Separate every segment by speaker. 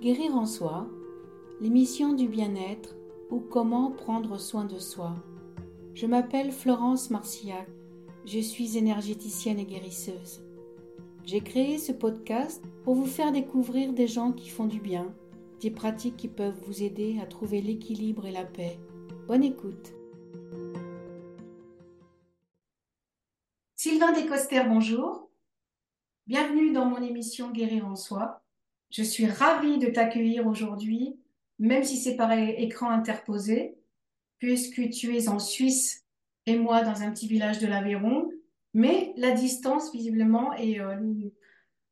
Speaker 1: Guérir en soi, l'émission du bien-être ou comment prendre soin de soi. Je m'appelle Florence Marcillac, je suis énergéticienne et guérisseuse. J'ai créé ce podcast pour vous faire découvrir des gens qui font du bien, des pratiques qui peuvent vous aider à trouver l'équilibre et la paix. Bonne écoute. Sylvain Descoster, bonjour. Bienvenue dans mon émission Guérir en soi. Je suis ravie de t'accueillir aujourd'hui, même si c'est par écran interposé, puisque tu es en Suisse et moi dans un petit village de l'Aveyron, mais la distance visiblement et euh,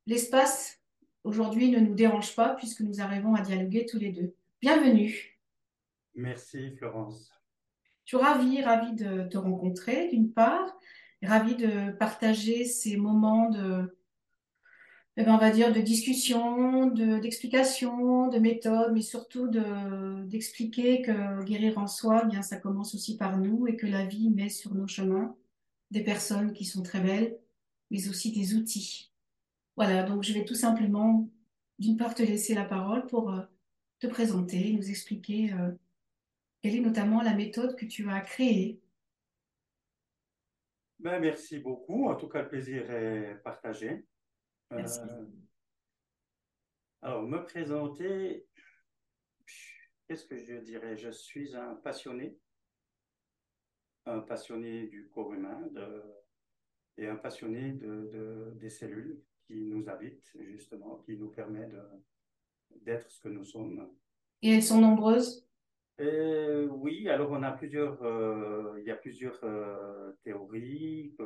Speaker 1: l'espace aujourd'hui ne nous dérange pas puisque nous arrivons à dialoguer tous les deux. Bienvenue.
Speaker 2: Merci Florence.
Speaker 1: Je suis ravie, ravie de te rencontrer d'une part, ravie de partager ces moments de, eh ben, on va dire, de discussion, d'explication, de, méthode, mais surtout d'expliquer que guérir en soi, eh bien, ça commence aussi par nous et que la vie met sur nos chemins des personnes qui sont très belles, mais aussi des outils. Voilà, donc je vais tout simplement, d'une part, te laisser la parole pour euh, te présenter, nous expliquer euh, quelle est notamment la méthode que tu as créée.
Speaker 2: Ben, merci beaucoup. En tout cas, le plaisir est partagé. Euh, alors, me présenter, qu'est-ce que je dirais? Je suis un passionné, un passionné du corps humain et un passionné de, des cellules qui nous habitent, justement, qui nous permet d'être ce que nous sommes.
Speaker 1: Et elles sont nombreuses?
Speaker 2: Euh, Oui, alors on a plusieurs, euh, il y a plusieurs théories.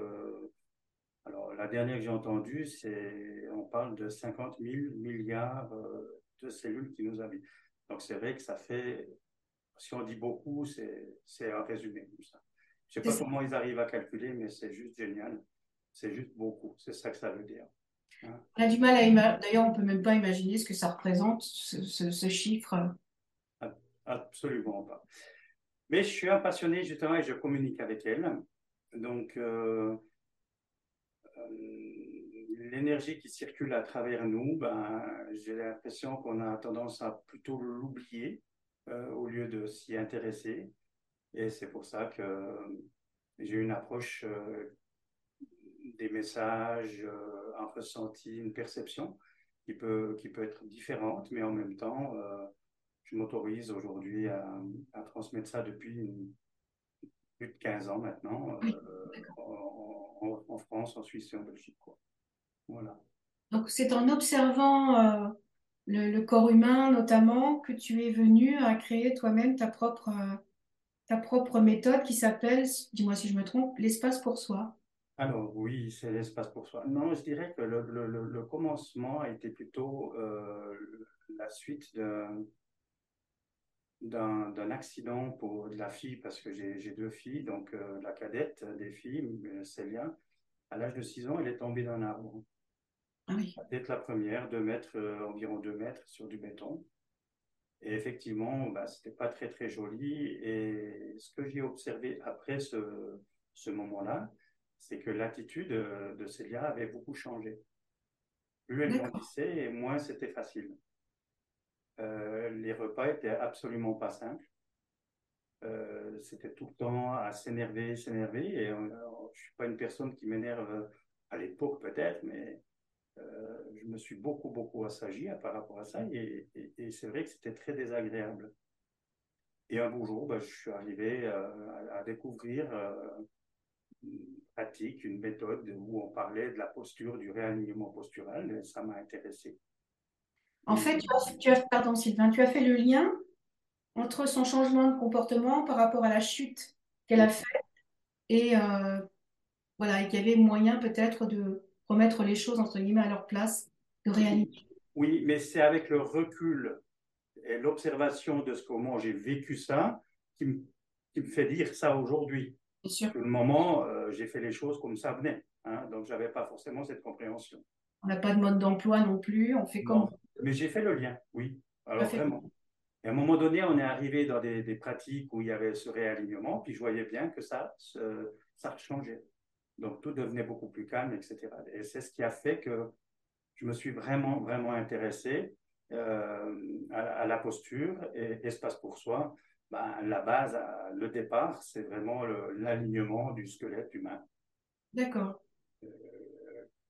Speaker 2: Alors, la dernière que j'ai entendue, c'est, on parle de 50 000 milliards euh, de cellules qui nous habitent. Donc, c'est vrai que ça fait, si on dit beaucoup, c'est un résumé comme ça. Je ne sais pas comment ils arrivent à calculer, mais c'est juste génial. C'est juste beaucoup. C'est ça que ça veut dire.
Speaker 1: Hein? On a du mal à imaginer. D'ailleurs, on ne peut même pas imaginer ce que ça représente, ce, chiffre.
Speaker 2: Absolument pas. Mais je suis un passionné justement et je communique avec elle. Donc, euh, l'énergie qui circule à travers nous, ben, j'ai l'impression qu'on a tendance à plutôt l'oublier euh, au lieu de s'y intéresser. Et c'est pour ça que j'ai une approche euh, des messages, un ressenti, une perception qui peut, qui peut être différente, mais en même temps, je m'autorise aujourd'hui à, à, transmettre ça depuis plus de 15 ans maintenant en, France, en Suisse et en Belgique. Quoi. Voilà.
Speaker 1: Donc c'est en observant euh, le, corps humain notamment que tu es venu à créer toi-même ta propre, euh, ta propre méthode qui s'appelle, dis-moi si je me trompe, l'espace pour soi.
Speaker 2: Alors oui, c'est l'espace pour soi. Non, je dirais que le, le, le commencement a été plutôt euh, la suite d'un d'un accident pour de la fille, parce que j'ai deux filles, donc euh, la cadette des filles, euh, Célia, à l'âge de 6 ans, elle est tombée d'un arbre. Ah oui. D'être la première, deux mètres, euh, environ 2 mètres sur du béton. Et effectivement, bah, c'était pas très très joli. Et ce que j'ai observé après ce, ce moment-là, c'est que l'attitude de Célia avait beaucoup changé. Plus elle grandissait, moins c'était facile. Euh, les repas étaient absolument pas simples. Euh, c'était tout le temps à s'énerver, s'énerver. Et je ne suis pas une personne qui m'énerve à l'époque peut-être, mais euh, je me suis beaucoup, beaucoup assagi par rapport à ça. Et, c'est vrai que c'était très désagréable. Et un beau jour, ben, je suis arrivé à, découvrir une pratique, une méthode où on parlait de la posture, du réalignement postural, ça m'a intéressé.
Speaker 1: En fait, tu as, pardon Sylvain, tu as fait le lien entre son changement de comportement par rapport à la chute qu'elle a faite et euh, voilà, et qu'il y avait moyen peut-être de remettre les choses entre guillemets à leur place, de réalité.
Speaker 2: Oui, mais c'est avec le recul et l'observation de ce comment j'ai vécu ça qui me, qui me, fait dire ça aujourd'hui. Bien sûr. le moment, euh, j'ai fait les choses comme ça venait. Hein, donc, je n'avais pas forcément cette compréhension.
Speaker 1: On n'a pas de mode d'emploi non plus, on fait comme.
Speaker 2: Mais j'ai fait le lien, oui. Alors vraiment. Et à un moment donné, on est arrivé dans des, pratiques où il y avait ce réalignement, puis je voyais bien que ça, ça changeait. Donc tout devenait beaucoup plus calme, etc. Et c'est ce qui a fait que je me suis vraiment, vraiment intéressé. à, la posture et espace pour soi. Ben, la base, le départ, c'est vraiment l'alignement du squelette humain.
Speaker 1: D'accord.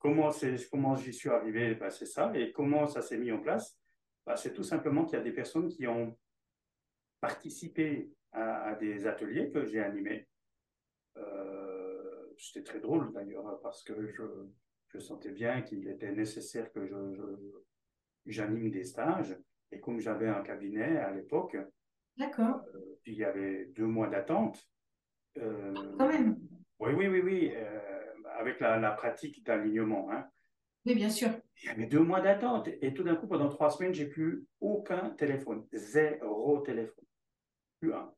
Speaker 2: Comment comment j'y suis arrivé ben, C'est ça. Et comment ça s'est mis en place ben, C'est tout simplement qu'il y a des personnes qui ont participé à, des ateliers que j'ai animés. Euh, c'était très drôle d'ailleurs parce que je, je sentais bien qu'il était nécessaire que je, j'anime des stages. Et comme j'avais un cabinet à l'époque,
Speaker 1: D'accord.
Speaker 2: Euh, puis il y avait deux mois d'attente.
Speaker 1: Euh, Quand même.
Speaker 2: Oui, oui, oui, oui, avec la, la pratique d'alignement. Hein.
Speaker 1: Oui, bien sûr.
Speaker 2: Il y avait deux mois d'attente. Et tout d'un coup, pendant trois semaines, j'ai plus aucun téléphone. Zéro téléphone. Plus un.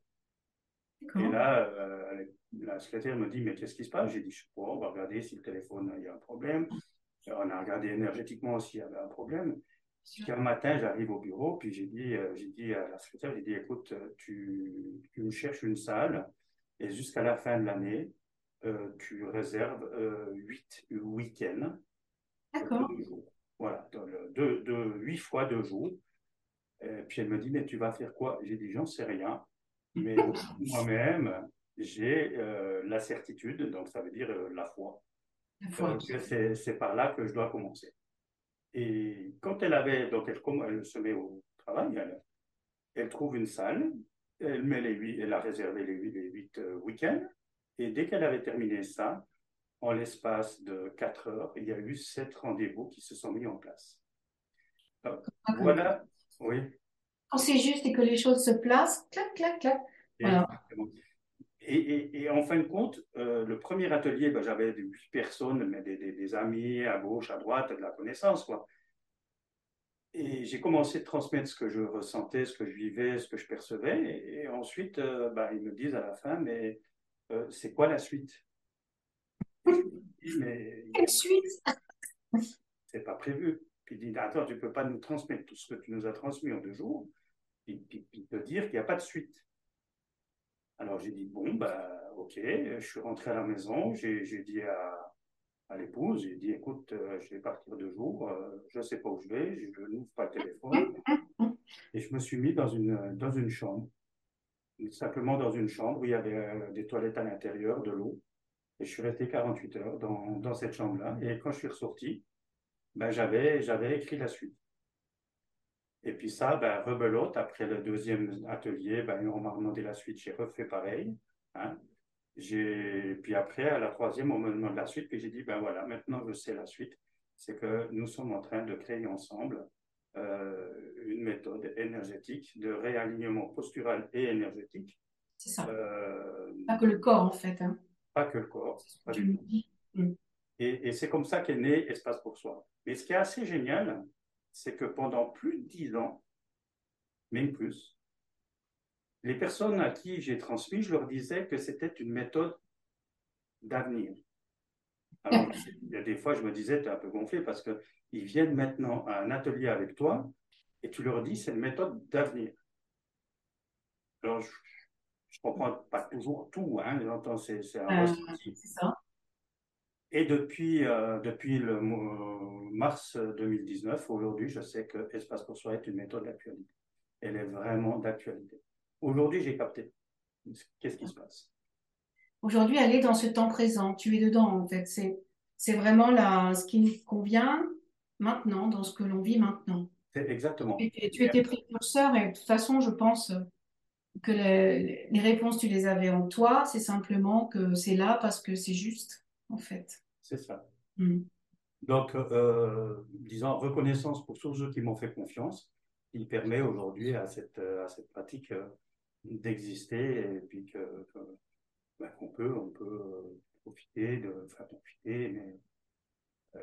Speaker 2: Et là, euh, la secrétaire me dit, mais qu'est-ce qui se passe? J'ai dit, je sais pas, on va regarder si le téléphone, il y a un problème. On a regardé énergétiquement s'il y avait un problème. Puis un matin, j'arrive au bureau, puis j'ai dit, euh, j'ai dit à la secrétaire, j'ai dit, écoute, tu, tu cherches une salle, et jusqu'à la fin de l'année, euh, tu réserves huit week-ends.
Speaker 1: D'accord.
Speaker 2: Voilà, de, de, huit fois deux jours. Et puis elle me dit, mais tu vas faire quoi? J'ai dit, j'en sais rien. Mais moi-même, j'ai euh, la certitude, donc ça veut dire euh, la foi. Euh, c'est par là que je dois commencer. Et quand elle avait, donc elle, elle se met au travail, elle, trouve une salle, elle, met les huit, elle a réservé les huit, les huit week-ends, et dès qu'elle avait terminé ça, en l'espace de quatre heures, il y a eu sept rendez-vous qui se sont mis en place. voilà, oui
Speaker 1: quand c'est juste et que les choses se placent, clac, clac, clac.
Speaker 2: Et, en fin de compte, euh, le premier atelier, ben, j'avais huit personnes, mais des, amis à gauche, à droite, de la connaissance, quoi. Et j'ai commencé de transmettre ce que je ressentais, ce que je vivais, ce que je percevais. Et, ensuite, euh, ben, ils me disent à la fin, mais euh, c'est quoi la suite?
Speaker 1: Mais, Quelle suite?
Speaker 2: C'est pas prévu. Puis il dit, attends, tu peux pas nous transmettre tout ce que tu nous as transmis en deux jours puis, te dire qu'il n'y a pas de suite. Alors j'ai dit, bon, bah, ok, je suis rentré à la maison, j'ai dit à, à l'épouse, j'ai dit, écoute, euh, je vais partir deux jours, euh, je ne sais pas où je vais, je n'ouvre pas le téléphone. Et je me suis mis dans une, dans une chambre, simplement dans une chambre où il y avait euh, des toilettes à l'intérieur, de l'eau. Et je suis resté 48 heures dans, cette chambre-là. Et quand je suis ressorti, ben, j'avais écrit la suite. Et puis ça, ben, rebelote, après le deuxième atelier, ben, on m'a demandé la suite, j'ai refait pareil. Hein. Puis après, à la troisième, on me demande la suite, puis j'ai dit, ben voilà, maintenant je sais la suite. C'est que nous sommes en train de créer ensemble une méthode énergétique de réalignement postural et énergétique.
Speaker 1: C'est ça. Euh, pas que le corps, en fait. Hein.
Speaker 2: Pas que le corps. Pas mm. Et, et c'est comme ça qu'est né Espace pour soi. Mais ce qui est assez génial, c'est que pendant plus de dix ans, même plus, les personnes à qui j'ai transmis, je leur disais que c'était une méthode d'avenir. Alors, il y a des fois, je me disais, tu es un peu gonflé parce qu'ils viennent maintenant à un atelier avec toi et tu leur dis, c'est une méthode d'avenir. Alors, je ne comprends pas toujours tout, hein, j'entends, c'est un euh, C'est ça. Et depuis, euh, depuis le mars 2019, aujourd'hui, je sais que Espace pour soi est une méthode d'actualité. Elle est vraiment d'actualité. Aujourd'hui, j'ai capté. Qu'est-ce qui se passe?
Speaker 1: Aujourd'hui, elle est dans ce temps présent. Tu es dedans, en fait. C'est, c'est vraiment la, ce qui nous convient maintenant, dans ce que l'on vit maintenant.
Speaker 2: C'est exactement.
Speaker 1: Et, tu étais précurseur et de toute façon, je pense que les, les réponses, tu les avais en toi. C'est simplement que c'est là parce que c'est juste, en fait.
Speaker 2: C'est ça. Mm. Donc, euh, disons, reconnaissance pour tous ceux qui m'ont fait confiance, qui permet aujourd'hui à cette, à cette pratique euh, d'exister et puis que, ben, peut, on peut euh, profiter, de, enfin, profiter, mais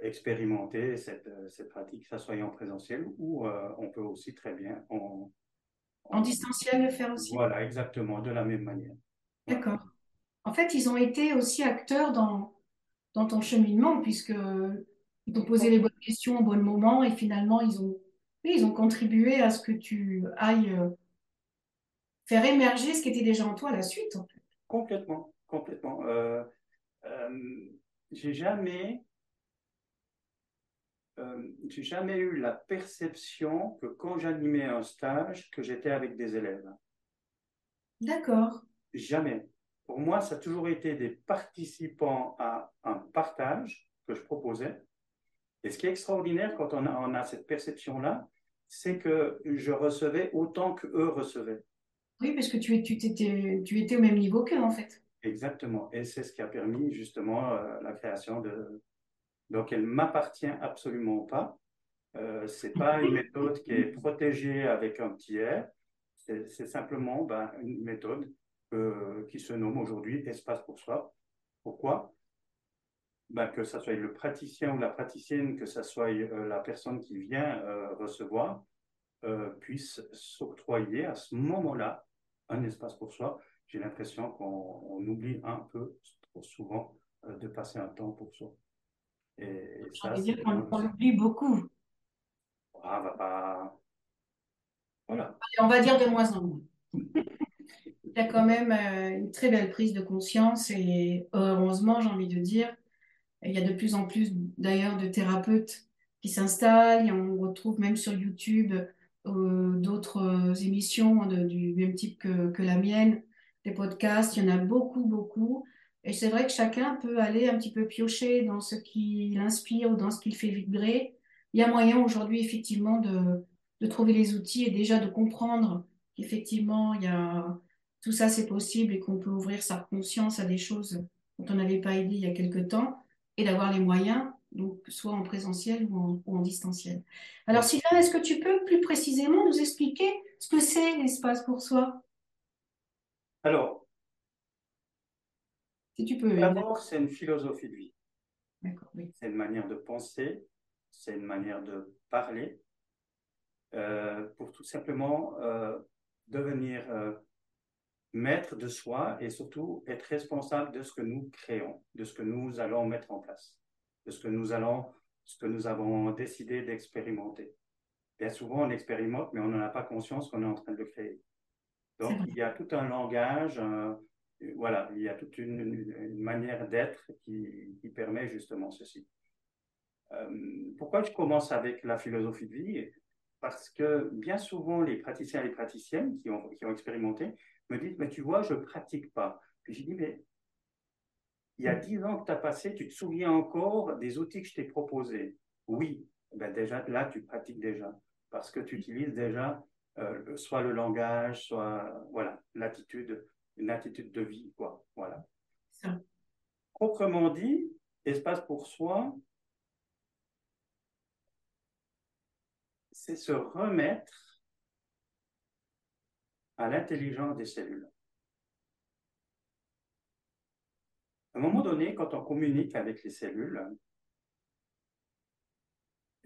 Speaker 2: expérimenter cette, cette pratique, que ça soit en présentiel ou on peut aussi très bien
Speaker 1: en, en, distanciel le faire aussi.
Speaker 2: Voilà, exactement, de la même manière.
Speaker 1: D'accord. En fait, ils ont été aussi acteurs dans, dans ton cheminement, puisque ils t'ont posé les bonnes questions au bon moment et finalement, ils ont, ils ont contribué à ce que tu ailles euh, faire émerger ce qui était déjà en toi à la suite.
Speaker 2: Complètement, complètement. Euh, euh, j'ai jamais. j'ai jamais eu la perception que quand j'animais un stage, que j'étais avec des élèves.
Speaker 1: D'accord.
Speaker 2: Jamais. Pour moi, ça a toujours été des participants à un partage que je proposais. Et ce qui est extraordinaire quand on a, on a cette perception-là, c'est que je recevais autant qu'eux recevaient.
Speaker 1: Oui, parce que tu, étais, tu étais au même niveau qu'eux, en fait.
Speaker 2: Exactement. Et c'est ce qui a permis justement euh, la création de. Donc, elle m'appartient absolument pas. Euh, c'est pas une méthode qui est protégée avec un petit R. C'est simplement ben, une méthode euh, qui se nomme aujourd'hui espace pour soi. Pourquoi? Ben, Que ce soit le praticien ou la praticienne, que ce soit euh, la personne qui vient recevoir, puisse s'octroyer à ce moment-là un espace pour soi. J'ai l'impression qu'on oublie un peu trop souvent de passer un temps pour soi.
Speaker 1: Et, ça, veut dire qu'on oublie beaucoup.
Speaker 2: Ah, va pas
Speaker 1: on va dire de moins en moins. Il y a quand même euh, une très belle prise de conscience et heureusement, j'ai envie de dire, il y a de plus en plus d'ailleurs de thérapeutes qui s'installent. On retrouve même sur YouTube euh, d'autres émissions du même type que, que, la mienne, des podcasts. Il y en a beaucoup, beaucoup. Et c'est vrai que chacun peut aller un petit peu piocher dans ce qui l'inspire ou dans ce qui le fait vibrer. Il y a moyen aujourd'hui effectivement de, de trouver les outils et déjà de comprendre qu'effectivement, il y a tout ça, c'est possible et qu'on peut ouvrir sa conscience à des choses dont on n'avait pas idée il y a quelque temps et d'avoir les moyens, donc soit en présentiel ou en, distanciel. Alors, Sylvain, est-ce que tu peux plus précisément nous expliquer ce que c'est l'espace pour soi?
Speaker 2: Alors,
Speaker 1: si tu peux.
Speaker 2: D'abord, c'est une philosophie de vie.
Speaker 1: Oui.
Speaker 2: C'est une manière de penser, c'est une manière de parler, euh, pour tout simplement euh, devenir euh, maître de soi et surtout être responsable de ce que nous créons, de ce que nous allons mettre en place, de ce que nous allons, ce que nous avons décidé d'expérimenter. Bien souvent, on expérimente, mais on n'en a pas conscience qu'on est en train de le créer. Donc, il y a tout un langage, voilà, il y a toute une, manière d'être qui, qui, permet justement ceci. pourquoi je commence avec la philosophie de vie? Parce que bien souvent, les praticiens et les praticiennes qui ont, qui ont expérimenté me disent, mais tu vois, je ne pratique pas. Puis j'ai dit, mais il y a dix ans que tu as passé, tu te souviens encore des outils que je t'ai proposés? Oui, ben déjà là, tu pratiques déjà, parce que tu utilises déjà euh, soit le langage, soit voilà, l'attitude, une attitude de vie, quoi. Voilà. Proprement dit, espace pour soi, c'est se remettre à l'intelligence des cellules. À un moment donné, quand on communique avec les cellules,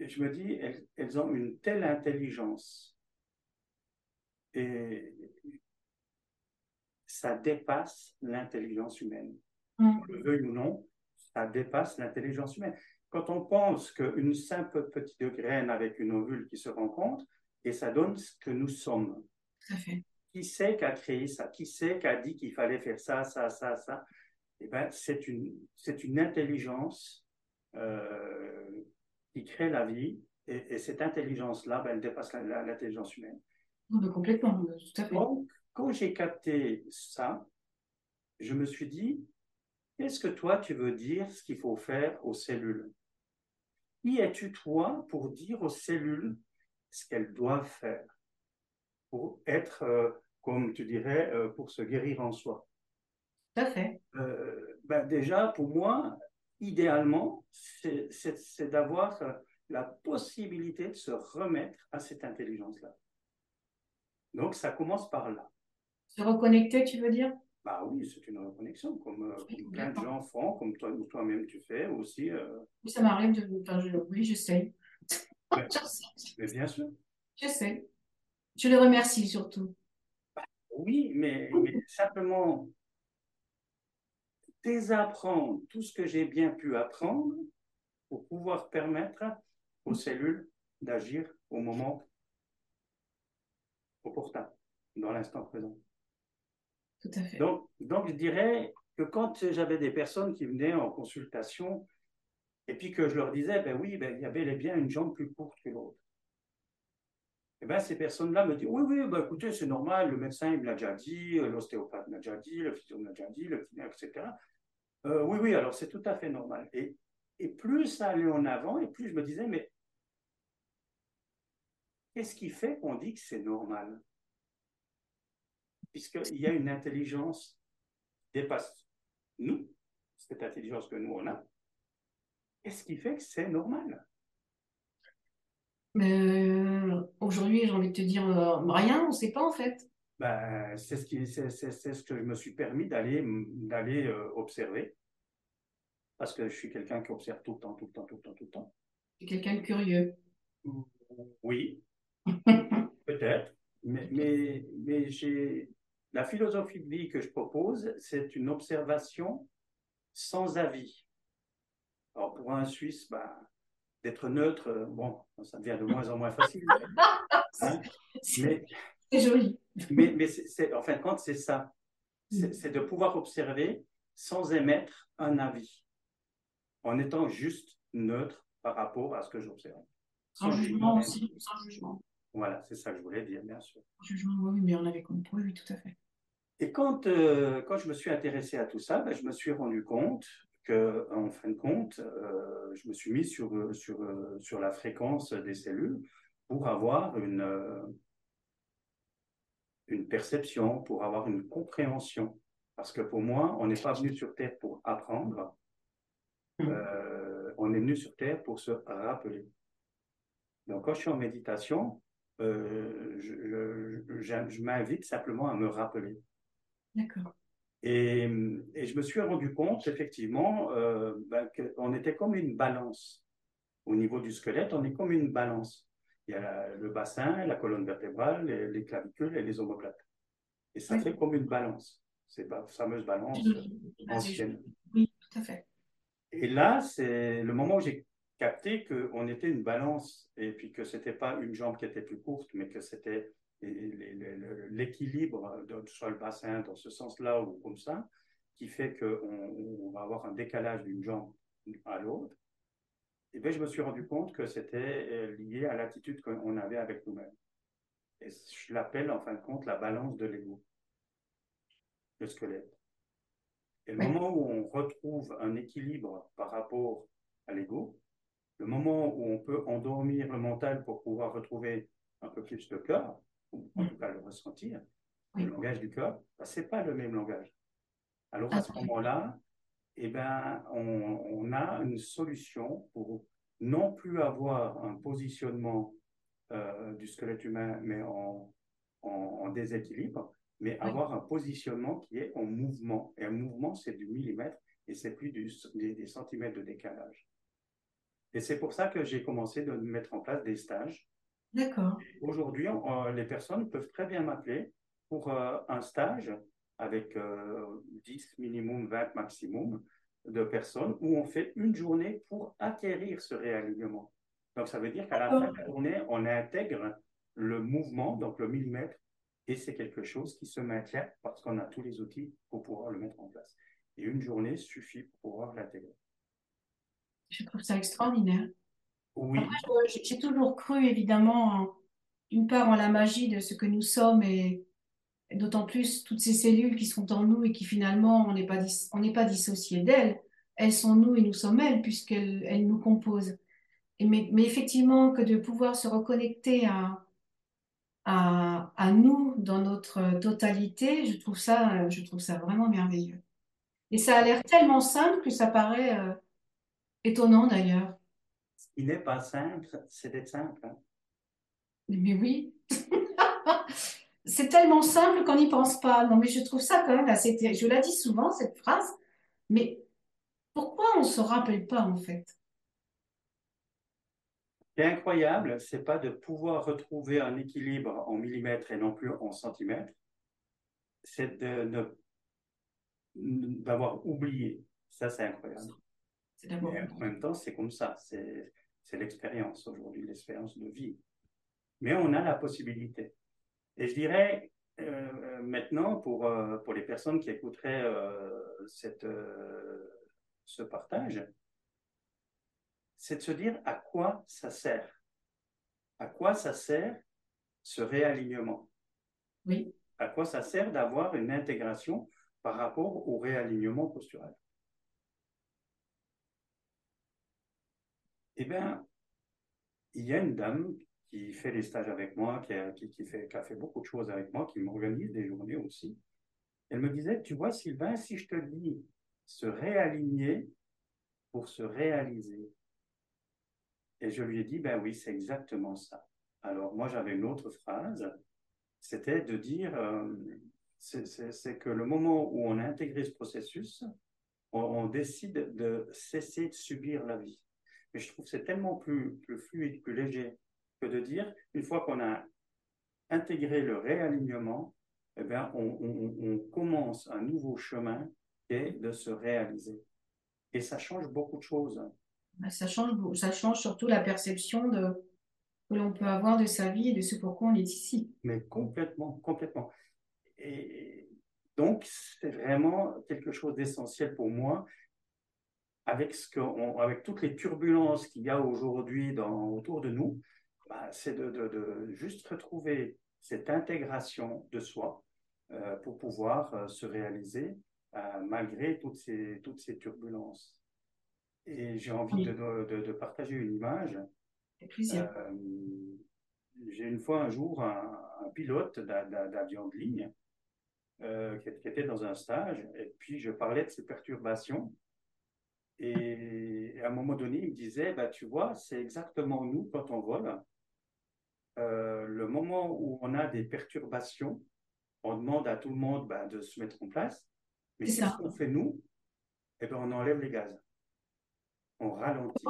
Speaker 2: je me dis, elles, ont une telle intelligence et ça dépasse l'intelligence humaine. Mmh. le veuille ou non, ça dépasse l'intelligence humaine. Quand on pense qu'une simple petite graine avec une ovule qui se rencontre, et ça donne ce que nous sommes. Qui c'est qui a créé ça? Qui c'est qui a dit qu'il fallait faire ça, ça, ça, ça? Eh ben, c'est une, c'est une intelligence euh, qui crée la vie, et, cette intelligence-là, ben, elle dépasse l'intelligence humaine.
Speaker 1: complètement, tout à fait.
Speaker 2: Donc, quand j'ai capté ça, je me suis dit, qu'est-ce que toi tu veux dire ce qu'il faut faire aux cellules? Qui es-tu toi pour dire aux cellules ce qu'elles doivent faire pour être, euh, comme tu dirais, euh, pour se guérir en soi?
Speaker 1: Tout à fait.
Speaker 2: Euh, ben déjà, pour moi, idéalement, c'est d'avoir la possibilité de se remettre à cette intelligence-là. Donc, ça commence par là.
Speaker 1: Se reconnecter, tu veux dire?
Speaker 2: Bah oui, c'est une reconnexion, comme, euh, plein de gens font, comme toi, toi-même tu fais aussi. Euh.
Speaker 1: Oui, ça m'arrive de. Enfin, je... Oui, j'essaie.
Speaker 2: mais bien sûr.
Speaker 1: Je sais. Je les remercie surtout.
Speaker 2: Bah, oui, mais, mais, simplement désapprendre tout ce que j'ai bien pu apprendre pour pouvoir permettre aux cellules d'agir au moment opportun, dans l'instant présent. Donc, donc, je dirais que quand j'avais des personnes qui venaient en consultation, et puis que je leur disais, ben oui, ben, il y avait bien une jambe plus courte que l'autre. Et ben, ces personnes-là me disent, oui, oui, ben, écoutez, c'est normal, le médecin il me l'a déjà dit, l'ostéopathe l'a déjà dit, le physio me l'a déjà dit, le kiné, etc. Euh, oui, oui, alors c'est tout à fait normal. Et, plus ça allait en avant, et plus je me disais, mais qu'est-ce qui fait qu'on dit que c'est normal? Puisqu'il y a une intelligence qui dépasse nous, cette intelligence que nous on a, qu'est-ce qui fait que c'est normal?
Speaker 1: Euh, Aujourd'hui, j'ai envie de te dire euh, rien, on ne sait pas en fait.
Speaker 2: Ben, c'est ce, qui, c'est, c'est, ce que je me suis permis d'aller, d'aller euh, observer. Parce que je suis quelqu'un qui observe tout le temps, tout le temps, tout le temps, tout le temps.
Speaker 1: Tu es quelqu'un de curieux.
Speaker 2: Oui, peut-être. Mais, mais, mais j'ai, la philosophie de vie que je propose, c'est une observation sans avis. Alors, pour un Suisse, ben, d'être neutre, euh, bon, ça devient de moins en moins facile.
Speaker 1: Hein. c'est joli.
Speaker 2: Mais, en fin de compte, c'est ça. C'est, de pouvoir observer sans émettre un avis, en étant juste neutre par rapport à ce que j'observe.
Speaker 1: Sans, jugement aussi, sans jugement.
Speaker 2: Voilà, c'est ça que je voulais dire, bien sûr.
Speaker 1: Sans jugement, oui, mais on avait compris, oui, tout à fait.
Speaker 2: Et quand, euh, quand je me suis intéressé à tout ça, ben, je me suis rendu compte que, en fin de compte, euh, je me suis mis sur, sur, sur la fréquence des cellules pour avoir une, une perception, pour avoir une compréhension. Parce que pour moi, on n'est pas venu sur Terre pour apprendre, mmh. euh, on est venu sur Terre pour se rappeler. Donc, quand je suis en méditation, euh, je, je, je m'invite simplement à me rappeler.
Speaker 1: D'accord.
Speaker 2: Et, et, je me suis rendu compte, effectivement, euh, ben, qu'on était comme une balance. Au niveau du squelette, on est comme une balance. Il y a le bassin, la colonne vertébrale, les, clavicules et les omoplates. Et ça fait comme une balance. C'est la fameuse balance ancienne.
Speaker 1: Oui, tout à fait.
Speaker 2: Et là, c'est le moment où j'ai capté qu'on était une balance et puis que c'était pas une jambe qui était plus courte, mais que c'était l'équilibre, soit le bassin dans ce sens-là ou comme ça, qui fait qu'on on va avoir un décalage d'une jambe à l'autre. Et bien, je me suis rendu compte que c'était euh, lié à l'attitude qu'on avait avec nous-mêmes. Et je l'appelle en fin de compte la balance de l'ego, le squelette. Et le moment où on retrouve un équilibre par rapport à l'ego, le moment où on peut endormir le mental pour pouvoir retrouver un peu plus de cœur, ou en tout cas le ressentir, le langage du cœur, ben, ce n'est pas le même langage. Alors à ce moment-là, eh ben, on, a une solution pour non plus avoir un positionnement euh, du squelette humain, mais en, en, déséquilibre, mais avoir un positionnement qui est en mouvement. Et un mouvement, c'est du millimètre et c'est plus du, des, centimètres de décalage. Et c'est pour ça que j'ai commencé de mettre en place des stages.
Speaker 1: D'accord.
Speaker 2: Aujourd'hui, les personnes peuvent très bien m'appeler pour euh, un stage avec 10 euh, minimum, 20 maximum de personnes où on fait une journée pour acquérir ce réalignement. Donc, ça veut dire qu'à la fin de la journée, on intègre le mouvement, donc le millimètre, et c'est quelque chose qui se maintient parce qu'on a tous les outils pour pouvoir le mettre en place. Et une journée suffit pour pouvoir l'intégrer.
Speaker 1: Je trouve ça extraordinaire.
Speaker 2: Oui.
Speaker 1: J'ai toujours cru, évidemment, d'une part en la magie de ce que nous sommes et d'autant plus toutes ces cellules qui sont en nous et qui finalement, on n'est pas, on n'est pas dissocié d'elles. Elles sont nous et nous sommes elles, puisqu'elles elles nous composent. Et mais, mais, effectivement, que de pouvoir se reconnecter à, à, à, nous dans notre totalité, je trouve ça, je trouve ça vraiment merveilleux. Et ça a l'air tellement simple que ça paraît euh, étonnant d'ailleurs.
Speaker 2: Qui n'est pas simple, c'est d'être simple. Hein.
Speaker 1: Mais oui. c'est tellement simple qu'on n'y pense pas. Non, mais je trouve ça quand même assez. Je la dis souvent, cette phrase, mais pourquoi on ne se rappelle pas en fait?
Speaker 2: Ce qui est incroyable, c'est pas de pouvoir retrouver un équilibre en millimètres et non plus en centimètres, c'est de d'avoir oublié. Ça, c'est incroyable. en même temps, c'est comme ça. C'est l'expérience aujourd'hui, l'expérience de vie. Mais on a la possibilité. Et je dirais euh, maintenant, pour, euh, pour les personnes qui écouteraient euh, cette, ce partage, c'est de se dire à quoi ça sert. À quoi ça sert ce réalignement?
Speaker 1: Oui.
Speaker 2: À quoi ça sert d'avoir une intégration par rapport au réalignement postural? Eh bien, il y a une dame qui fait des stages avec moi, qui a, qui, fait, qui a fait beaucoup de choses avec moi, qui m'organise des journées aussi. Elle me disait, tu vois, Sylvain, si je te dis se réaligner pour se réaliser. Et je lui ai dit, ben oui, c'est exactement ça. Alors moi, j'avais une autre phrase, c'était de dire, euh, c'est que le moment où on a intégré ce processus, on, décide de cesser de subir la vie. Mais je trouve que c'est tellement plus, plus fluide, plus léger que de dire, une fois qu'on a intégré le réalignement, eh bien, on, commence un nouveau chemin qui est de se réaliser. Et ça change beaucoup de choses.
Speaker 1: Bah, ça change, ça change surtout la perception de, que l'on peut avoir de sa vie et de ce pourquoi on est ici.
Speaker 2: Mais complètement, complètement. Et donc, c'est vraiment quelque chose d'essentiel pour moi. Avec, ce que avec toutes les turbulences qu'il y a aujourd'hui autour de nous, bah, c'est de, de, de, juste retrouver cette intégration de soi euh, pour pouvoir euh, se réaliser euh, malgré toutes ces, toutes ces turbulences. Et j'ai envie de, de, partager une image. j'ai une fois un jour un, pilote d'avion de ligne qui, était dans un stage et puis je parlais de ses perturbations. Et, à un moment donné, il me disait, bah, tu vois, c'est exactement nous quand on vole. Le moment où on a des perturbations, on demande à tout le monde bah, de se mettre en place. Mais c'est ce qu'on fait nous, eh ben, on enlève les gaz. On ralentit.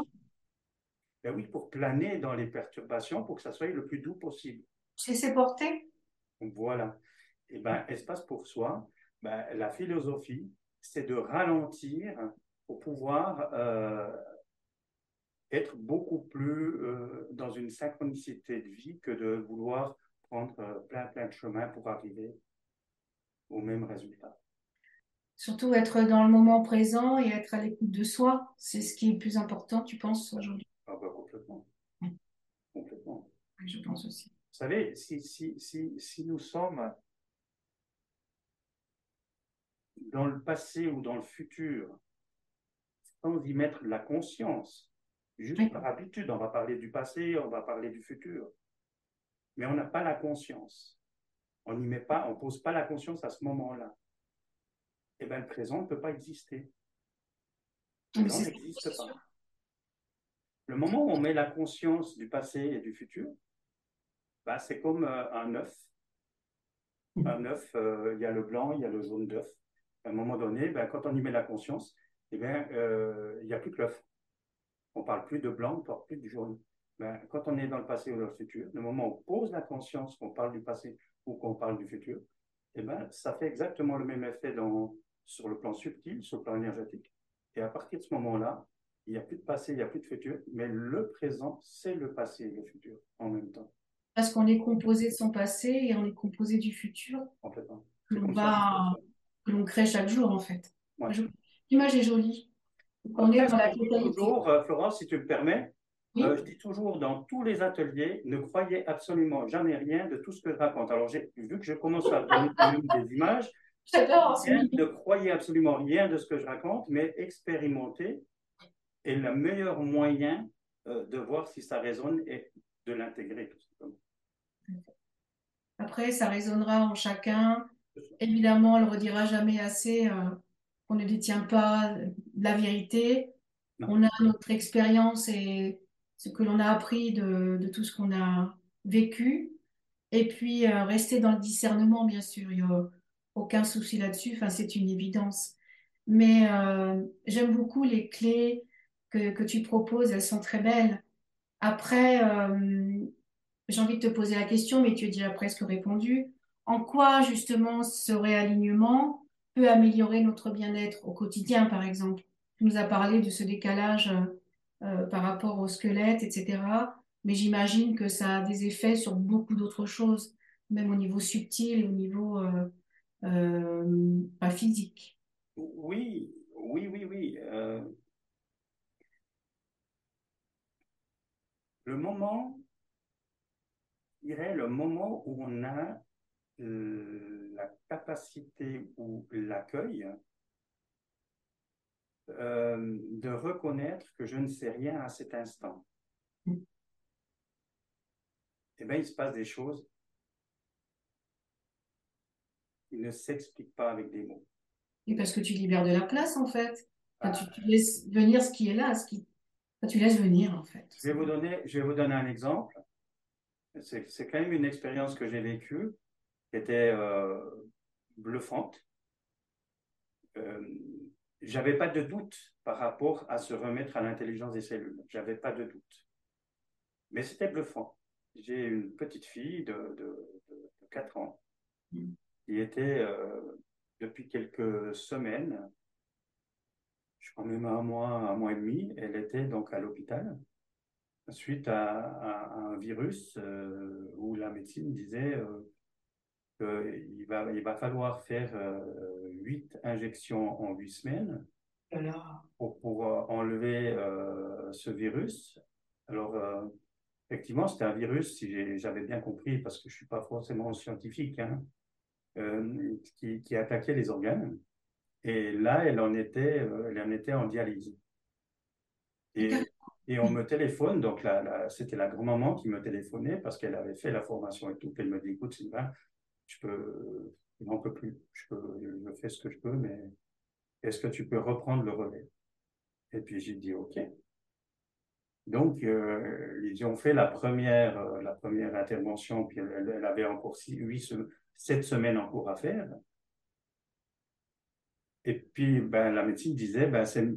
Speaker 2: Ben oui, pour planer dans les perturbations, pour que ça soit le plus doux possible.
Speaker 1: C'est ses portées.
Speaker 2: Voilà. Et eh ben, espace pour soi, ben, la philosophie, c'est de ralentir pour pouvoir euh, être beaucoup plus euh, dans une synchronicité de vie que de vouloir prendre euh, plein, plein de chemins pour arriver au même résultat.
Speaker 1: Surtout être dans le moment présent et être à l'écoute de soi, c'est ce qui est le plus important, tu penses, aujourd'hui?
Speaker 2: Ah bah, Complètement. Complètement.
Speaker 1: je pense aussi.
Speaker 2: Vous savez, si, si, si, si nous sommes dans le passé ou dans le futur, sans y mettre la conscience, juste par habitude, on va parler du passé, on va parler du futur, mais on n'a pas la conscience. On n'y met pas, on pose pas la conscience à ce moment-là. Eh bien, le présent ne peut pas exister. Le présent n'existe pas. Le moment où on met la conscience du passé et du futur, bah, c'est comme euh, un œuf. Mm. Un œuf, euh, il y a le blanc, il y a le jaune d'œuf. À un moment donné, bah, quand on y met la conscience, eh bien, euh, il n'y a plus que l'œuf. On ne parle plus de blanc, on ne parle plus du jaune. Ben, quand on est dans le passé ou dans le futur, le moment où on pose la conscience qu'on parle du passé ou qu'on parle du futur, eh ben, ça fait exactement le même effet dans, sur le plan subtil, sur le plan énergétique. Et à partir de ce moment-là, il n'y a plus de passé, il n'y a plus de futur, mais le présent, c'est le passé et le futur en même temps.
Speaker 1: Parce qu'on est composé de son passé et on est composé du futur.
Speaker 2: Complètement.
Speaker 1: Que l'on crée chaque jour, en fait. L'image est jolie.
Speaker 2: On est dans la toujours, euh, Florence, si tu me permets, euh, je dis toujours dans tous les ateliers, ne croyez absolument jamais rien de tout ce que je raconte. Alors, vu que je commence à donner des images, ne croyez absolument rien de ce que je raconte, mais expérimentez. Et le meilleur moyen euh, de voir si ça résonne est de l'intégrer.
Speaker 1: Après, ça résonnera en chacun. Évidemment, on ne le redira jamais assez. Euh, on ne détient pas la vérité. On a notre expérience et ce que l'on a appris de, tout ce qu'on a vécu. Et puis, euh, rester dans le discernement, bien sûr. Il n'y a aucun souci là-dessus. Enfin, c'est une évidence. Mais euh, j'aime beaucoup les clés que, tu proposes. Elles sont très belles. Après, euh, j'ai envie de te poser la question, mais tu as déjà presque répondu. En quoi, justement, ce réalignement peut améliorer notre bien-être au quotidien, par exemple Tu nous as parlé de ce décalage euh, par rapport au squelette, etc. Mais j'imagine que ça a des effets sur beaucoup d'autres choses, même au niveau subtil au niveau euh, euh, pas physique.
Speaker 2: Oui, oui, oui, oui. le moment, je dirais, le moment où on a euh, la capacité ou l'accueil euh, de reconnaître que je ne sais rien à cet instant. Mm. Eh bien, il se passe des choses qui ne s'expliquent pas avec des mots.
Speaker 1: Et parce que tu libères de la place, en fait. tu, laisses venir ce qui est là, ce qui... tu laisses venir, en fait.
Speaker 2: Je vais vous donner, je vais vous donner un exemple. C'est quand même une expérience que j'ai vécue qui était euh, bluffante. Euh, j'avais pas de doute par rapport à se remettre à l'intelligence des cellules. J'avais pas de doute. Mais c'était bluffant. J'ai une petite fille de, de, de, 4 ans mm. qui était, euh, depuis quelques semaines, je crois même un mois, un mois et demi, elle était donc à l'hôpital suite à, un virus euh, où la médecine disait euh, qu'il va, il va falloir faire huit injections en huit semaines pour, pour enlever ce virus. Alors, effectivement, c'était un virus, si j'avais bien compris, parce que je ne suis pas forcément scientifique, hein, euh, qui, qui, attaquait les organes. Et là, elle en était, euh, elle en, était en dialyse. Et, et on me téléphone, donc c'était la grand-maman qui me téléphonait parce qu'elle avait fait la formation et tout. elle me dit, écoute, Sylvain, je peux, n'en peux plus. Je, peux, je fais ce que je peux, mais est-ce que tu peux reprendre le relais? Et puis j'ai dit, OK. Donc, euh, ils ont fait la première, euh, la première intervention, puis elle, avait encore six, huit, sept semaines en à faire. Et puis, ben, la médecine disait, ben, c'est,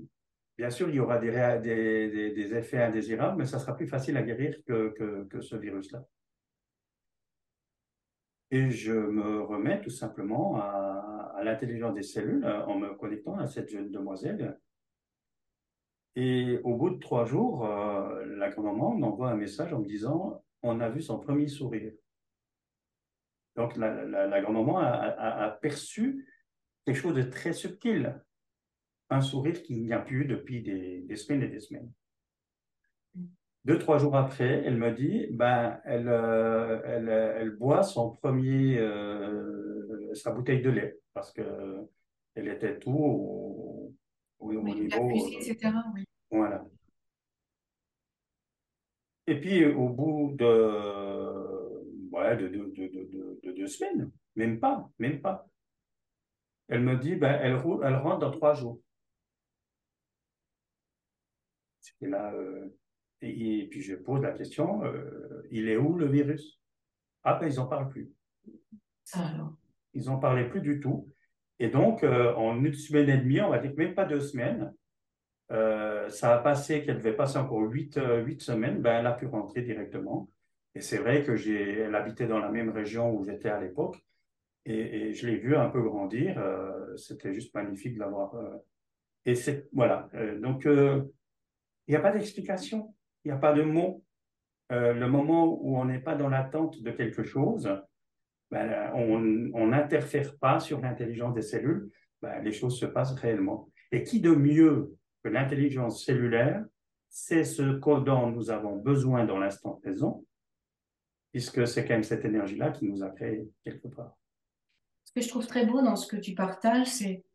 Speaker 2: bien sûr, il y aura des, des, effets indésirables, mais ça sera plus facile à guérir que, que ce virus-là. Et je me remets tout simplement à, l'intelligence des cellules en me connectant à cette jeune demoiselle et au bout de trois jours, euh, la grand-maman m'envoie un message en me disant On a vu son premier sourire. Donc la, grand-maman a, perçu quelque chose de très subtil, un sourire qu'il n'y a plus depuis des, semaines et des semaines. Deux, trois jours après, elle me dit ben, elle, euh, elle, boit son premier, euh, sa bouteille de lait, parce qu'elle était tout au, au, niveau. etc. Oui. Voilà. Et puis, au bout de, ouais, de, de, de, de, deux semaines, même pas, même pas, elle me dit, ben, elle, elle rentre dans trois jours. C'était là. Euh, et, puis, je pose la question, euh, il est où le virus? Ah, ben, ils n'en parlent plus. Alors. Ils n'en parlaient plus du tout. Et donc, euh, en une semaine et demie, on va dire même pas deux semaines, euh, ça a passé qu'elle devait passer encore huit, huit semaines, ben, elle a pu rentrer directement. Et c'est vrai que j'ai, elle habitait dans la même région où j'étais à l'époque. Et, je l'ai vue un peu grandir. C'était juste magnifique de l'avoir. et c'est, voilà. donc, il n'y a pas d'explication. N'y a pas de mots. le moment où on n'est pas dans l'attente de quelque chose, ben, on n'interfère pas sur l'intelligence des cellules, ben, les choses se passent réellement. Et qui de mieux que l'intelligence cellulaire, c'est ce dont nous avons besoin dans l'instant présent, puisque c'est quand même cette énergie-là qui nous a créé quelque part.
Speaker 1: Ce que je trouve très beau dans ce que tu partages, c'est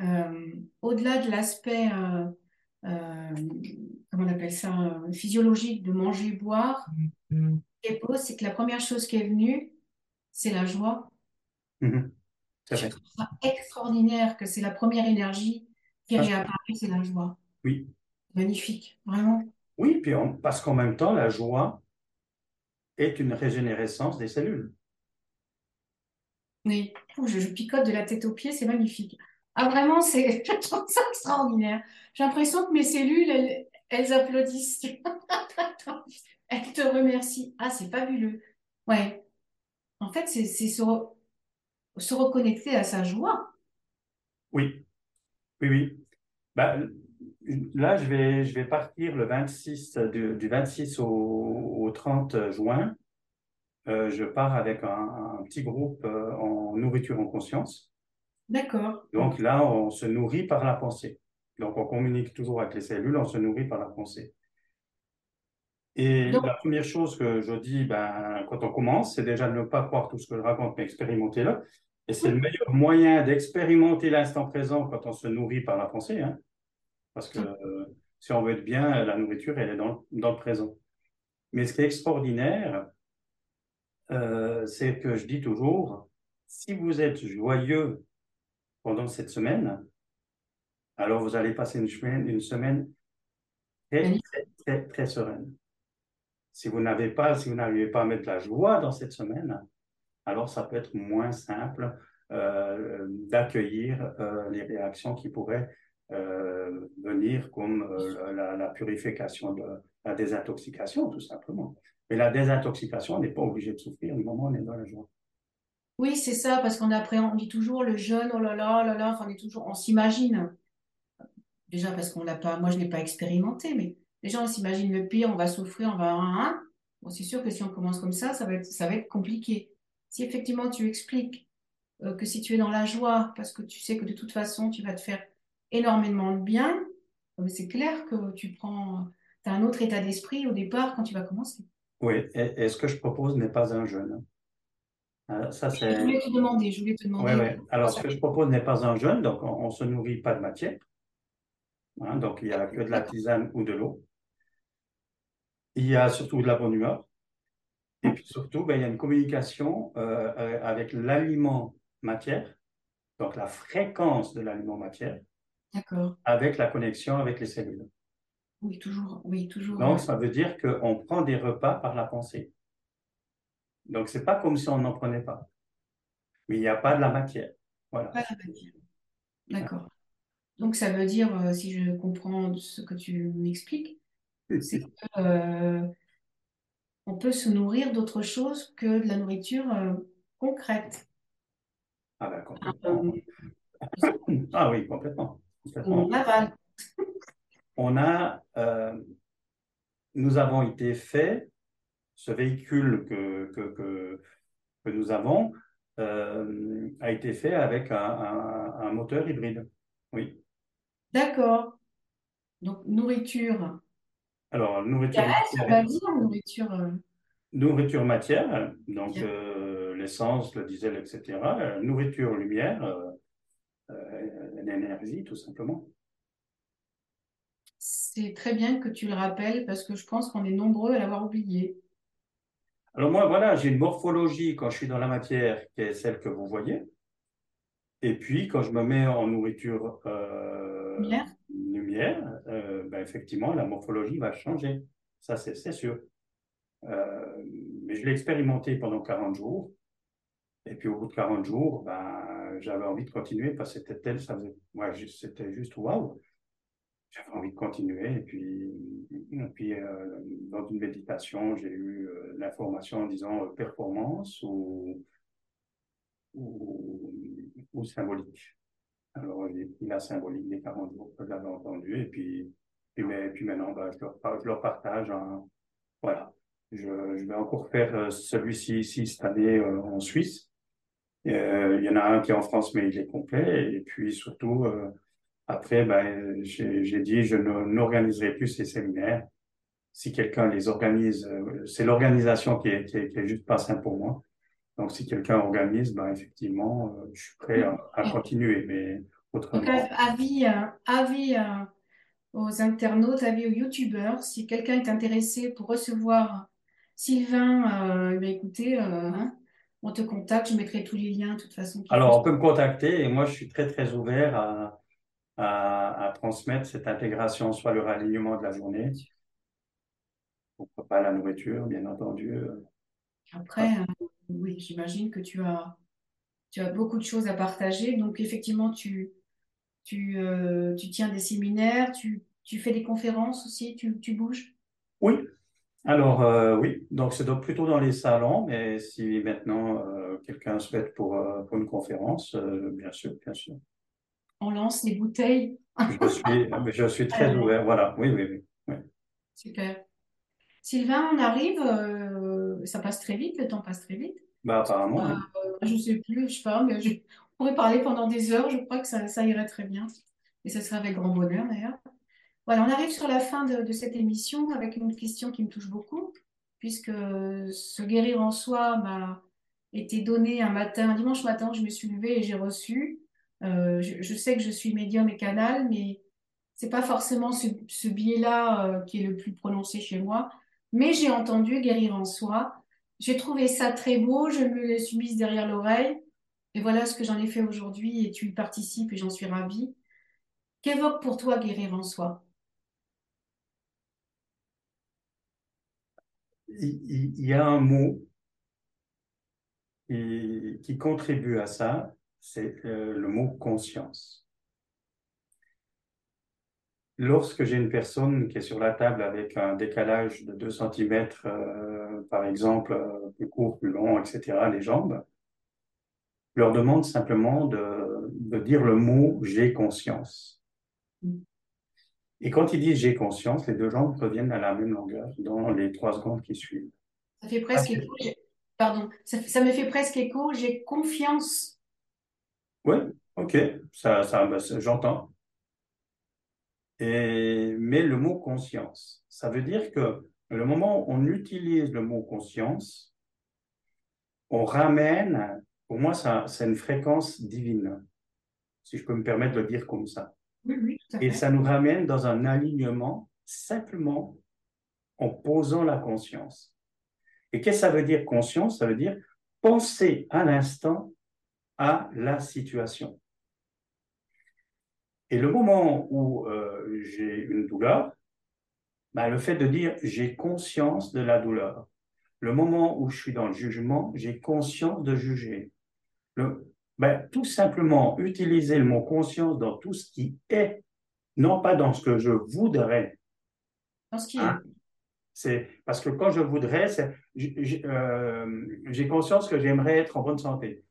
Speaker 1: euh, au-delà de l'aspect, euh, euh, comment on appelle ça, physiologique de manger et boire, mm-hmm. ce qui est beau, c'est que la première chose qui est venue, c'est la joie. Je trouve ça extraordinaire que c'est la première énergie qui réapparaît, c'est la joie.
Speaker 2: Oui.
Speaker 1: Magnifique, vraiment.
Speaker 2: Oui, puis parce qu'en même temps, la joie est une régénérescence des cellules.
Speaker 1: Oui, je, picote de la tête aux pieds, c'est magnifique. Ah, vraiment, c'est, je trouve ça extraordinaire. J'ai l'impression que mes cellules, elles, applaudissent. elles te remercient. Ah, c'est fabuleux. Ouais. En fait, c'est se, se reconnecter à sa joie.
Speaker 2: Oui, oui, oui. Bah, là, je vais, je vais partir le 26, du, du 26 au, 30 juin. Euh, je pars avec un, petit groupe euh, en nourriture en conscience.
Speaker 1: D'accord.
Speaker 2: Donc là, on se nourrit par la pensée. Donc on communique toujours avec les cellules, on se nourrit par la pensée. Et la première chose que je dis ben, quand on commence, c'est déjà de ne pas croire tout ce que je raconte, mais expérimenter-le. Et c'est le meilleur moyen d'expérimenter l'instant présent quand on se nourrit par la pensée. Hein. Parce que euh, si on veut être bien, la nourriture, elle est dans, dans le présent. Mais ce qui est extraordinaire, euh, c'est que je dis toujours, si vous êtes joyeux pendant cette semaine, alors vous allez passer une semaine, une semaine très, très, très, sereine. Si vous n'avez pas, si vous n'arrivez pas à mettre la joie dans cette semaine, alors ça peut être moins simple euh, d'accueillir euh, les réactions qui pourraient euh, venir comme la, la, purification, de, la désintoxication, tout simplement. Mais la désintoxication, on n'est pas obligé de souffrir du moment où on est dans la joie.
Speaker 1: Oui, c'est ça, parce qu'on on dit toujours le jeûne, oh là là, oh là là, on est toujours, on s'imagine. Déjà parce qu'on l'a pas, moi je l'ai pas expérimenté, mais les gens s'imaginent le pire, on va souffrir, on va un, bon, c'est sûr que si on commence comme ça, ça va être, compliqué. Si effectivement tu expliques euh, que si tu es dans la joie, parce que tu sais que de toute façon tu vas te faire énormément de bien, c'est clair que tu prends, as un autre état d'esprit au départ quand tu vas commencer.
Speaker 2: Oui, et, ce que je propose n'est pas un jeûne.
Speaker 1: Ça. Je voulais te demander, je voulais te demander.
Speaker 2: Alors, ce que je propose n'est pas un jeûne, donc on ne se nourrit pas de matière. Hein, donc, il n'y a que de la tisane ou de l'eau. Il y a surtout de la bonne humeur. Et puis surtout, ben, il y a une communication euh, euh, avec l'aliment matière, donc la fréquence de l'aliment matière, avec la connexion avec les cellules.
Speaker 1: Oui, toujours. Oui, toujours.
Speaker 2: Donc, ça veut dire qu'on prend des repas par la pensée. Donc, c'est pas comme si on n'en prenait pas. Mais il n'y a pas de la matière. Voilà. Pas la matière.
Speaker 1: D'accord. Donc, ça veut dire, euh, si je comprends ce que tu m'expliques, c'est qu'on euh, peut se nourrir d'autre chose que de la nourriture euh, concrète.
Speaker 2: Ah ben, complètement. ah oui, complètement. complètement. On avale. On a, nous avons été faits, ce véhicule que, que, que, que nous avons a été fait avec un, un moteur hybride. Oui.
Speaker 1: D'accord. Donc, nourriture.
Speaker 2: Alors, nourriture.
Speaker 1: ça va dire nourriture. Euh?
Speaker 2: Nourriture matière, donc euh, l'essence, le diesel, etc. nourriture lumière, euh, l'énergie, tout simplement.
Speaker 1: C'est très bien que tu le rappelles parce que je pense qu'on est nombreux à l'avoir oublié.
Speaker 2: Alors moi, voilà, j'ai une morphologie quand je suis dans la matière qui est celle que vous voyez. Et puis, quand je me mets en nourriture lumière, lumière euh, ben, effectivement, la morphologie va changer. Ça, c'est sûr. Euh, mais je l'ai expérimenté pendant 40 jours. Et puis, au bout de 40 jours, ben, j'avais envie de continuer parce que c'était tel, ça faisait, ouais, c'était juste waouh. J'avais envie de continuer. Et puis, et puis euh, dans une méditation, j'ai eu l'information en disant performance ou, ou, symbolique. Alors, il la symbolique des 40 jours que j'avais entendu. Et puis, mais, puis maintenant, bah, je, leur, partage. voilà. Je, je, vais encore faire euh, celui-ci ici cette année euh, en Suisse. Euh, il y en a un qui est en France, mais il est complet. Et puis surtout, après, ben, j'ai dit, je n'organiserai plus ces séminaires. Si quelqu'un les organise, c'est l'organisation qui est, qui, est, qui est juste pas simple pour moi. Donc, si quelqu'un organise, ben, effectivement, euh, je suis prêt à, continuer. Mais autrement. Donc,
Speaker 1: avis, euh, avis euh, aux internautes, avis aux youtubeurs, si quelqu'un est intéressé pour recevoir Sylvain, ben, écoutez, hein, on te contacte, je mettrai tous les liens de toute façon.
Speaker 2: Alors, on peut me contacter et moi, je suis très, très ouvert à, à, à transmettre cette intégration, soit le ralignement de la journée, pourquoi pas la nourriture, bien entendu.
Speaker 1: Après, oui, j'imagine que tu as, tu as beaucoup de choses à partager. Donc, effectivement, tu, tu, euh, tu tiens des séminaires, tu, tu, fais des conférences aussi, tu, tu bouges?
Speaker 2: Oui. Alors, euh, oui, donc c'est plutôt dans les salons, mais si maintenant euh, quelqu'un souhaite pour, pour une conférence, bien sûr, bien sûr.
Speaker 1: On lance les bouteilles.
Speaker 2: je, suis, je suis très ouvert, voilà, oui, oui, oui.
Speaker 1: Super. Sylvain, on arrive, ça passe très vite, le temps passe très vite.
Speaker 2: Bah, apparemment.
Speaker 1: Euh, je sais plus, je sais pas, mais je pourrais parler pendant des heures, je crois que ça, ça irait très bien. Et ça serait avec grand bonheur d'ailleurs. Voilà, on arrive sur la fin de, de cette émission avec une question qui me touche beaucoup, puisque ce guérir en soi m'a été donné un matin, un dimanche matin, je me suis levée et j'ai reçu. Euh, je, sais que je suis médium et canal, mais c'est pas forcément ce, biais-là euh, qui est le plus prononcé chez moi. Mais j'ai entendu guérir en soi. J'ai trouvé ça très beau, je me le suis mise derrière l'oreille. Et voilà ce que j'en ai fait aujourd'hui et tu y participes et j'en suis ravie. Qu'évoque pour toi guérir en soi?
Speaker 2: Il, y a un mot qui contribue à ça, c'est euh, le mot conscience. Lorsque j'ai une personne qui est sur la table avec un décalage de 2 cm, euh, par exemple, euh, plus court, plus long, etc., les jambes, je leur demande simplement de, de dire le mot j'ai conscience. Et quand ils disent j'ai conscience, les deux jambes reviennent à la même longueur dans les trois secondes qui suivent.
Speaker 1: Ça fait presque ah, écho. Pardon, ça, me fait presque écho. J'ai confiance.
Speaker 2: Oui, ok, ça, ça, ben, j'entends. Et, mais le mot conscience, ça veut dire que le moment où on utilise le mot conscience, on ramène, pour moi, ça, c'est une fréquence divine, si je peux me permettre de le dire comme ça. Et ça nous ramène dans un alignement simplement en posant la conscience. Et qu'est-ce que ça veut dire conscience? Ça veut dire penser à l'instant à la situation. Et le moment où euh, j'ai une douleur, bah, le fait de dire j'ai conscience de la douleur. Le moment où je suis dans le jugement, j'ai conscience de juger. Le, ben, tout simplement utiliser le mot conscience dans tout ce qui est, non pas dans ce que je voudrais.
Speaker 1: Dans ce qui est. Hein?
Speaker 2: C'est parce que quand je voudrais, euh, j'ai conscience que j'aimerais être en bonne santé.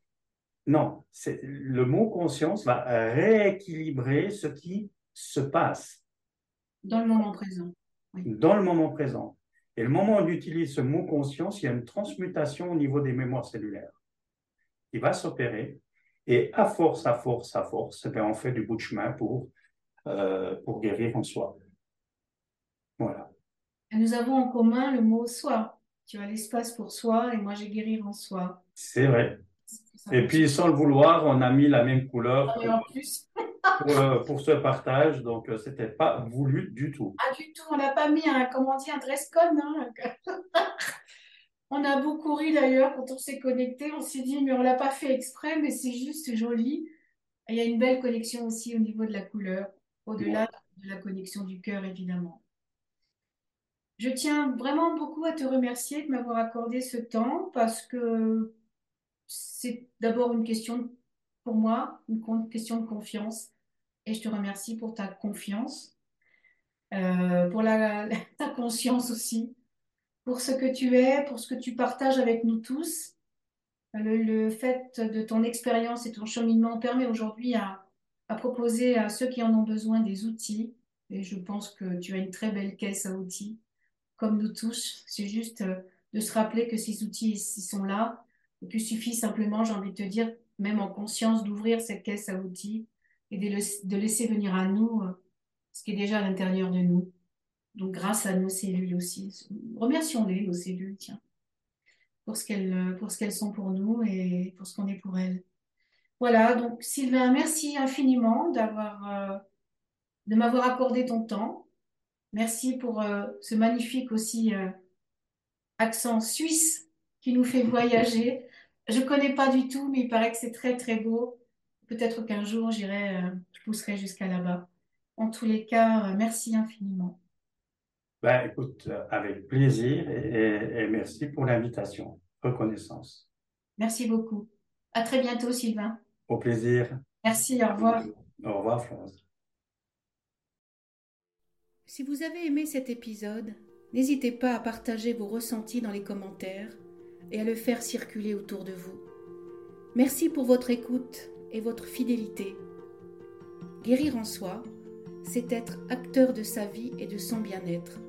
Speaker 2: Non, c'est le mot conscience va rééquilibrer ce qui se passe.
Speaker 1: Dans le moment présent.
Speaker 2: Dans le moment présent. Et le moment où on utilise ce mot conscience, il y a une transmutation au niveau des mémoires cellulaires qui va s'opérer et à force, à force, à force, eh on fait du bout de chemin pour, euh, pour guérir en soi. Voilà.
Speaker 1: nous avons en commun le mot soi. Tu as l'espace pour soi et moi j'ai guérir en soi.
Speaker 2: C'est vrai. Et puis sans le vouloir, on a mis la même couleur
Speaker 1: ah, en plus.
Speaker 2: Euh, pour, ce partage, donc ce euh, c'était pas voulu du tout.
Speaker 1: Ah du tout, on n'a pas mis un comment dire un dress code. Hein On a beaucoup ri d'ailleurs quand on s'est connecté. On s'est dit, mais on l'a pas fait exprès, mais c'est juste joli. il y a une belle connexion aussi au niveau de la couleur, au-delà de la connexion du cœur, évidemment. Je tiens vraiment beaucoup à te remercier de m'avoir accordé ce temps parce que c'est d'abord une question pour moi, une question de confiance. Et je te remercie pour ta confiance, euh, pour ta conscience aussi pour ce que tu es, pour ce que tu partages avec nous tous. Le, fait de ton expérience et ton cheminement permet aujourd'hui à, à, proposer à ceux qui en ont besoin des outils. Et je pense que tu as une très belle caisse à outils, comme nous tous. C'est juste euh, de se rappeler que ces outils ils sont là. Et suffit simplement, j'ai envie de te dire, même en conscience, d'ouvrir cette caisse à outils et de, laisser venir à nous euh, ce qui est déjà à l'intérieur de nous. Donc, grâce à nos cellules aussi. Remercions-les, nos cellules, tiens, pour ce qu'elles, ce qu'elles sont pour nous et pour ce qu'on est pour elles. Voilà, donc Sylvain, merci infiniment euh, de m'avoir accordé ton temps. Merci pour euh, ce magnifique aussi euh, accent suisse qui nous fait voyager. Je connais pas du tout, mais il paraît que c'est très très beau. Peut-être qu'un jour j'irai, je pousserai jusqu'à là-bas. En tous les cas, merci infiniment.
Speaker 2: Ben, écoute, euh, avec plaisir et, merci pour l'invitation. Reconnaissance.
Speaker 1: Merci beaucoup. À très bientôt, Sylvain.
Speaker 2: Au plaisir.
Speaker 1: Merci, au revoir.
Speaker 2: Au revoir, Florence.
Speaker 1: Si vous avez aimé cet épisode, n'hésitez pas à partager vos ressentis dans les commentaires et à le faire circuler autour de vous. Merci pour votre écoute et votre fidélité. Guérir en soi, c'est être acteur de sa vie et de son bien-être.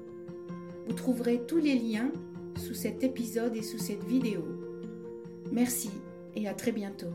Speaker 1: Vous trouverez tous les liens sous cet épisode et sous cette vidéo. Merci et à très bientôt.